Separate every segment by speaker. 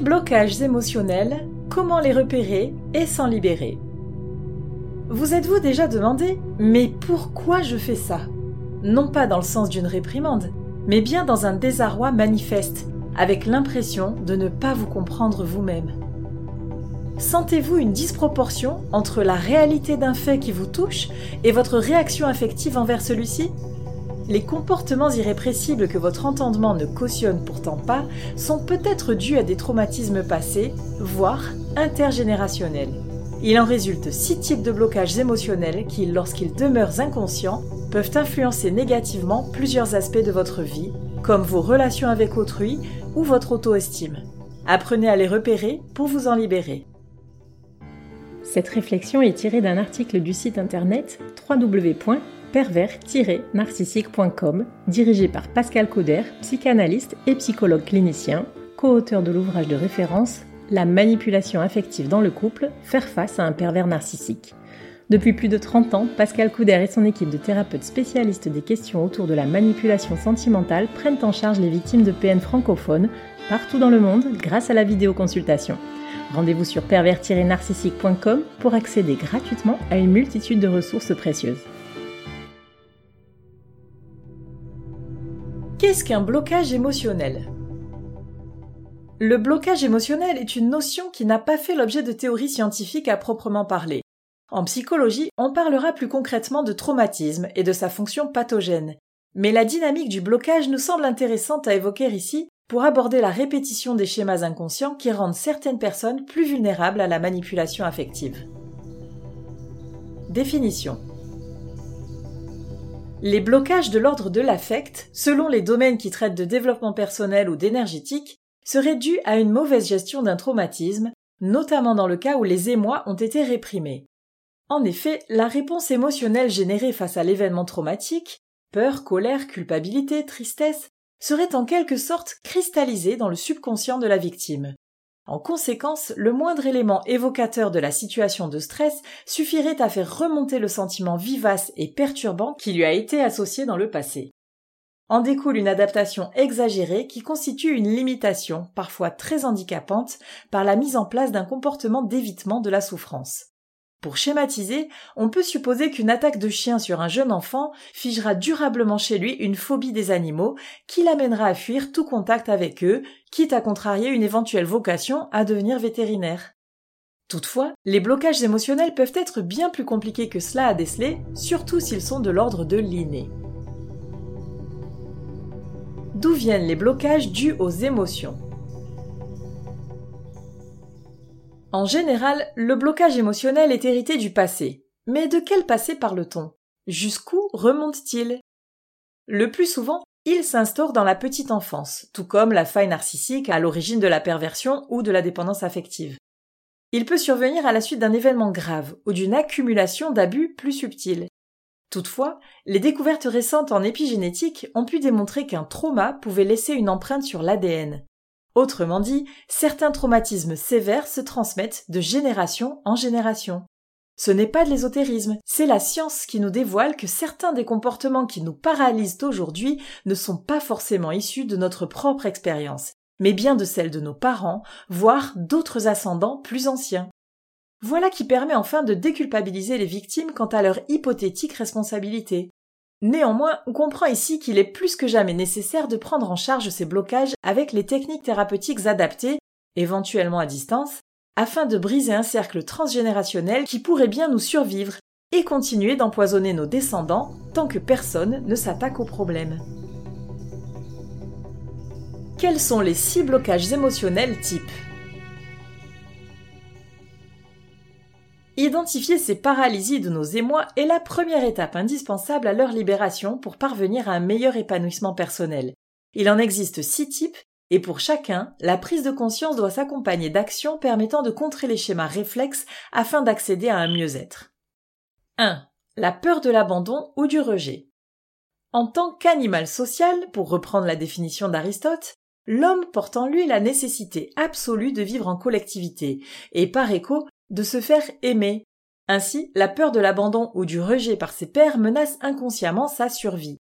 Speaker 1: Blocages émotionnels, comment les repérer et s'en libérer. Vous êtes-vous déjà demandé Mais pourquoi je fais ça? Non pas dans le sens d'une réprimande, mais bien dans un désarroi manifeste, avec l'impression de ne pas vous comprendre vous-même. Sentez-vous une disproportion entre la réalité d'un fait qui vous touche et votre réaction affective envers celui-ci? Les comportements irrépressibles que votre entendement ne cautionne pourtant pas sont peut-être dus à des traumatismes passés, voire intergénérationnels. Il en résulte six types de blocages émotionnels qui, lorsqu'ils demeurent inconscients, peuvent influencer négativement plusieurs aspects de votre vie, comme vos relations avec autrui ou votre auto-estime. Apprenez à les repérer pour vous en libérer.
Speaker 2: Cette réflexion est tirée d'un article du site internet www pervers-narcissique.com, dirigé par Pascal Cauder, psychanalyste et psychologue clinicien, co-auteur de l'ouvrage de référence La manipulation affective dans le couple, faire face à un pervers narcissique. Depuis plus de 30 ans, Pascal Couder et son équipe de thérapeutes spécialistes des questions autour de la manipulation sentimentale prennent en charge les victimes de PN francophones partout dans le monde grâce à la vidéoconsultation. Rendez-vous sur pervers-narcissique.com pour accéder gratuitement à une multitude de ressources précieuses.
Speaker 1: Qu'est-ce qu'un blocage émotionnel? Le blocage émotionnel est une notion qui n'a pas fait l'objet de théories scientifiques à proprement parler. En psychologie, on parlera plus concrètement de traumatisme et de sa fonction pathogène. Mais la dynamique du blocage nous semble intéressante à évoquer ici pour aborder la répétition des schémas inconscients qui rendent certaines personnes plus vulnérables à la manipulation affective. Définition. Les blocages de l'ordre de l'affect, selon les domaines qui traitent de développement personnel ou d'énergétique, seraient dus à une mauvaise gestion d'un traumatisme, notamment dans le cas où les émois ont été réprimés. En effet, la réponse émotionnelle générée face à l'événement traumatique, peur, colère, culpabilité, tristesse, serait en quelque sorte cristallisée dans le subconscient de la victime. En conséquence, le moindre élément évocateur de la situation de stress suffirait à faire remonter le sentiment vivace et perturbant qui lui a été associé dans le passé. En découle une adaptation exagérée qui constitue une limitation, parfois très handicapante, par la mise en place d'un comportement d'évitement de la souffrance. Pour schématiser, on peut supposer qu'une attaque de chien sur un jeune enfant figera durablement chez lui une phobie des animaux qui l'amènera à fuir tout contact avec eux, quitte à contrarier une éventuelle vocation à devenir vétérinaire. Toutefois, les blocages émotionnels peuvent être bien plus compliqués que cela à déceler, surtout s'ils sont de l'ordre de l'inné. D'où viennent les blocages dus aux émotions? En général, le blocage émotionnel est hérité du passé. Mais de quel passé parle-t-on? Jusqu'où remonte-t-il? Le plus souvent, il s'instaure dans la petite enfance, tout comme la faille narcissique à l'origine de la perversion ou de la dépendance affective. Il peut survenir à la suite d'un événement grave ou d'une accumulation d'abus plus subtils. Toutefois, les découvertes récentes en épigénétique ont pu démontrer qu'un trauma pouvait laisser une empreinte sur l'ADN. Autrement dit, certains traumatismes sévères se transmettent de génération en génération. Ce n'est pas de l'ésotérisme, c'est la science qui nous dévoile que certains des comportements qui nous paralysent aujourd'hui ne sont pas forcément issus de notre propre expérience, mais bien de celle de nos parents, voire d'autres ascendants plus anciens. Voilà qui permet enfin de déculpabiliser les victimes quant à leur hypothétique responsabilité. Néanmoins, on comprend ici qu'il est plus que jamais nécessaire de prendre en charge ces blocages avec les techniques thérapeutiques adaptées, éventuellement à distance, afin de briser un cercle transgénérationnel qui pourrait bien nous survivre et continuer d'empoisonner nos descendants tant que personne ne s'attaque au problème. Quels sont les six blocages émotionnels types? Identifier ces paralysies de nos émois est la première étape indispensable à leur libération pour parvenir à un meilleur épanouissement personnel. Il en existe six types, et pour chacun, la prise de conscience doit s'accompagner d'actions permettant de contrer les schémas réflexes afin d'accéder à un mieux-être. 1. La peur de l'abandon ou du rejet. En tant qu'animal social, pour reprendre la définition d'Aristote, l'homme porte en lui la nécessité absolue de vivre en collectivité, et par écho de se faire aimer. Ainsi, la peur de l'abandon ou du rejet par ses pairs menace inconsciemment sa survie.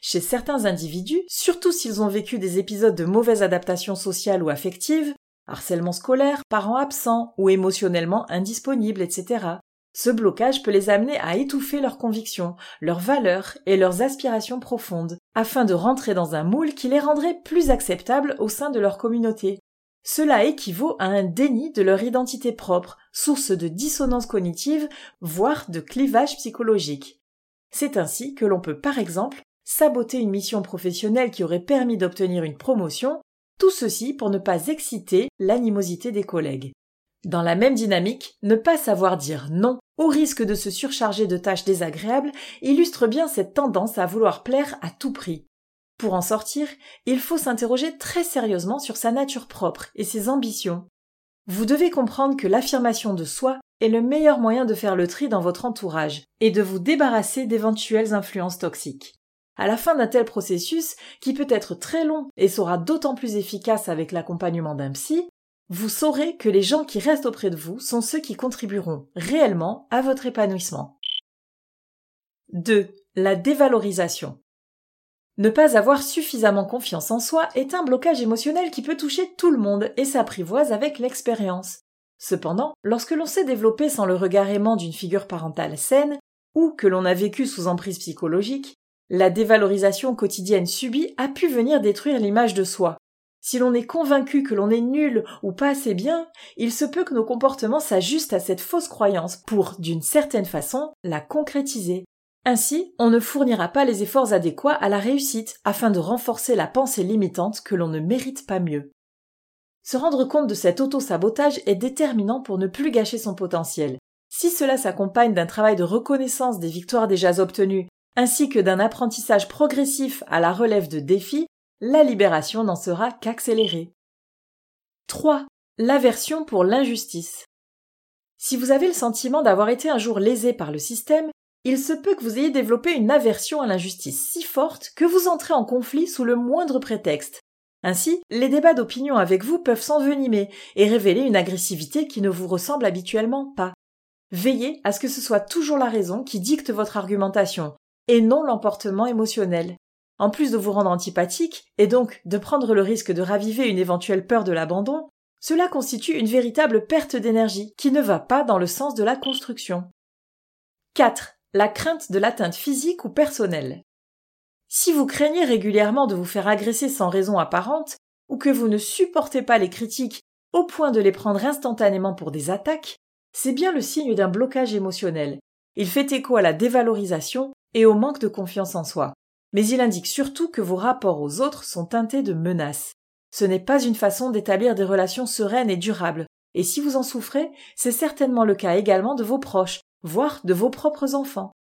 Speaker 1: Chez certains individus, surtout s'ils ont vécu des épisodes de mauvaise adaptation sociale ou affective, harcèlement scolaire, parents absents ou émotionnellement indisponibles, etc. Ce blocage peut les amener à étouffer leurs convictions, leurs valeurs et leurs aspirations profondes, afin de rentrer dans un moule qui les rendrait plus acceptables au sein de leur communauté. Cela équivaut à un déni de leur identité propre, source de dissonance cognitive, voire de clivage psychologique. C'est ainsi que l'on peut par exemple saboter une mission professionnelle qui aurait permis d'obtenir une promotion, tout ceci pour ne pas exciter l'animosité des collègues. Dans la même dynamique, ne pas savoir dire non au risque de se surcharger de tâches désagréables illustre bien cette tendance à vouloir plaire à tout prix. Pour en sortir, il faut s'interroger très sérieusement sur sa nature propre et ses ambitions. Vous devez comprendre que l'affirmation de soi est le meilleur moyen de faire le tri dans votre entourage et de vous débarrasser d'éventuelles influences toxiques. À la fin d'un tel processus, qui peut être très long et sera d'autant plus efficace avec l'accompagnement d'un psy, vous saurez que les gens qui restent auprès de vous sont ceux qui contribueront réellement à votre épanouissement. 2. La dévalorisation. Ne pas avoir suffisamment confiance en soi est un blocage émotionnel qui peut toucher tout le monde et s'apprivoise avec l'expérience. Cependant, lorsque l'on s'est développé sans le regard aimant d'une figure parentale saine, ou que l'on a vécu sous emprise psychologique, la dévalorisation quotidienne subie a pu venir détruire l'image de soi, si l'on est convaincu que l'on est nul ou pas assez bien, il se peut que nos comportements s'ajustent à cette fausse croyance pour, d'une certaine façon, la concrétiser. Ainsi, on ne fournira pas les efforts adéquats à la réussite afin de renforcer la pensée limitante que l'on ne mérite pas mieux. Se rendre compte de cet auto-sabotage est déterminant pour ne plus gâcher son potentiel. Si cela s'accompagne d'un travail de reconnaissance des victoires déjà obtenues, ainsi que d'un apprentissage progressif à la relève de défis, la libération n'en sera qu'accélérée. 3. L'aversion pour l'injustice. Si vous avez le sentiment d'avoir été un jour lésé par le système, il se peut que vous ayez développé une aversion à l'injustice si forte que vous entrez en conflit sous le moindre prétexte. Ainsi, les débats d'opinion avec vous peuvent s'envenimer et révéler une agressivité qui ne vous ressemble habituellement pas. Veillez à ce que ce soit toujours la raison qui dicte votre argumentation, et non l'emportement émotionnel. En plus de vous rendre antipathique, et donc de prendre le risque de raviver une éventuelle peur de l'abandon, cela constitue une véritable perte d'énergie qui ne va pas dans le sens de la construction. 4. La crainte de l'atteinte physique ou personnelle. Si vous craignez régulièrement de vous faire agresser sans raison apparente, ou que vous ne supportez pas les critiques au point de les prendre instantanément pour des attaques, c'est bien le signe d'un blocage émotionnel. Il fait écho à la dévalorisation et au manque de confiance en soi mais il indique surtout que vos rapports aux autres sont teintés de menaces. Ce n'est pas une façon d'établir des relations sereines et durables, et si vous en souffrez, c'est certainement le cas également de vos proches, voire de vos propres enfants.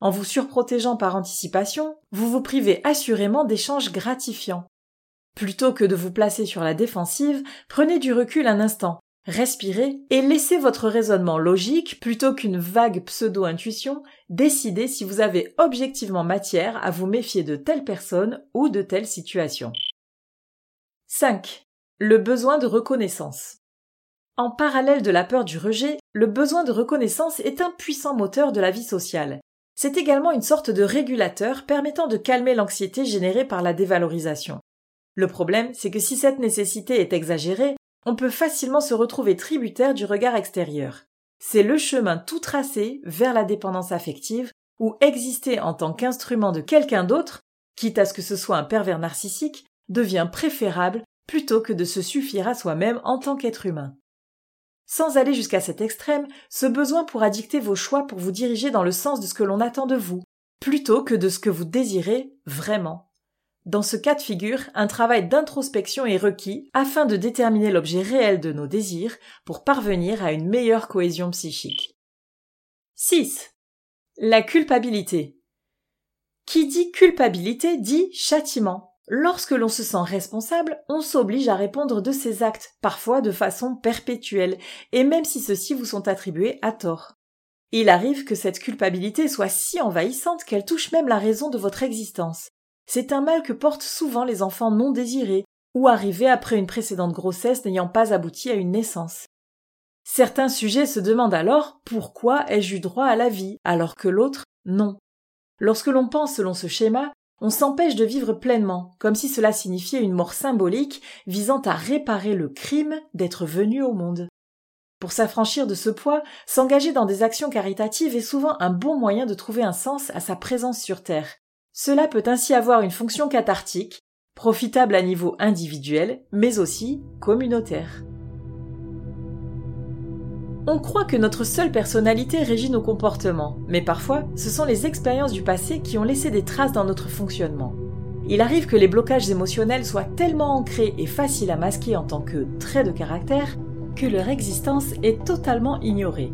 Speaker 1: En vous surprotégeant par anticipation, vous vous privez assurément d'échanges gratifiants. Plutôt que de vous placer sur la défensive, prenez du recul un instant, Respirez et laissez votre raisonnement logique, plutôt qu'une vague pseudo-intuition, décider si vous avez objectivement matière à vous méfier de telle personne ou de telle situation. 5. Le besoin de reconnaissance. En parallèle de la peur du rejet, le besoin de reconnaissance est un puissant moteur de la vie sociale. C'est également une sorte de régulateur permettant de calmer l'anxiété générée par la dévalorisation. Le problème, c'est que si cette nécessité est exagérée, on peut facilement se retrouver tributaire du regard extérieur. C'est le chemin tout tracé vers la dépendance affective ou exister en tant qu'instrument de quelqu'un d'autre, quitte à ce que ce soit un pervers narcissique, devient préférable plutôt que de se suffire à soi-même en tant qu'être humain. Sans aller jusqu'à cet extrême, ce besoin pourra dicter vos choix pour vous diriger dans le sens de ce que l'on attend de vous, plutôt que de ce que vous désirez vraiment. Dans ce cas de figure, un travail d'introspection est requis afin de déterminer l'objet réel de nos désirs pour parvenir à une meilleure cohésion psychique. 6. La culpabilité. Qui dit culpabilité dit châtiment. Lorsque l'on se sent responsable, on s'oblige à répondre de ses actes, parfois de façon perpétuelle, et même si ceux-ci vous sont attribués à tort. Il arrive que cette culpabilité soit si envahissante qu'elle touche même la raison de votre existence. C'est un mal que portent souvent les enfants non désirés ou arrivés après une précédente grossesse n'ayant pas abouti à une naissance. Certains sujets se demandent alors pourquoi ai-je eu droit à la vie alors que l'autre non. Lorsque l'on pense selon ce schéma, on s'empêche de vivre pleinement, comme si cela signifiait une mort symbolique visant à réparer le crime d'être venu au monde. Pour s'affranchir de ce poids, s'engager dans des actions caritatives est souvent un bon moyen de trouver un sens à sa présence sur Terre. Cela peut ainsi avoir une fonction cathartique, profitable à niveau individuel, mais aussi communautaire. On croit que notre seule personnalité régit nos comportements, mais parfois ce sont les expériences du passé qui ont laissé des traces dans notre fonctionnement. Il arrive que les blocages émotionnels soient tellement ancrés et faciles à masquer en tant que traits de caractère que leur existence est totalement ignorée.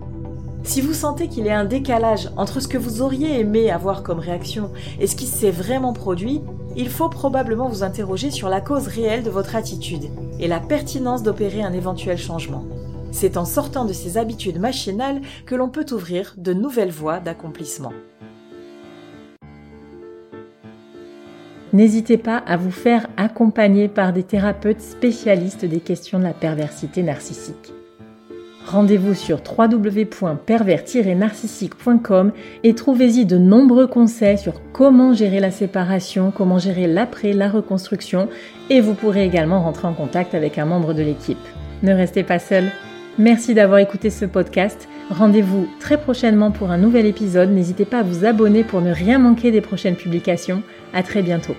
Speaker 1: Si vous sentez qu'il y a un décalage entre ce que vous auriez aimé avoir comme réaction et ce qui s'est vraiment produit, il faut probablement vous interroger sur la cause réelle de votre attitude et la pertinence d'opérer un éventuel changement. C'est en sortant de ces habitudes machinales que l'on peut ouvrir de nouvelles voies d'accomplissement.
Speaker 2: N'hésitez pas à vous faire accompagner par des thérapeutes spécialistes des questions de la perversité narcissique. Rendez-vous sur www.pervers-narcissique.com et trouvez-y de nombreux conseils sur comment gérer la séparation, comment gérer l'après, la reconstruction et vous pourrez également rentrer en contact avec un membre de l'équipe. Ne restez pas seul. Merci d'avoir écouté ce podcast. Rendez-vous très prochainement pour un nouvel épisode. N'hésitez pas à vous abonner pour ne rien manquer des prochaines publications. À très bientôt.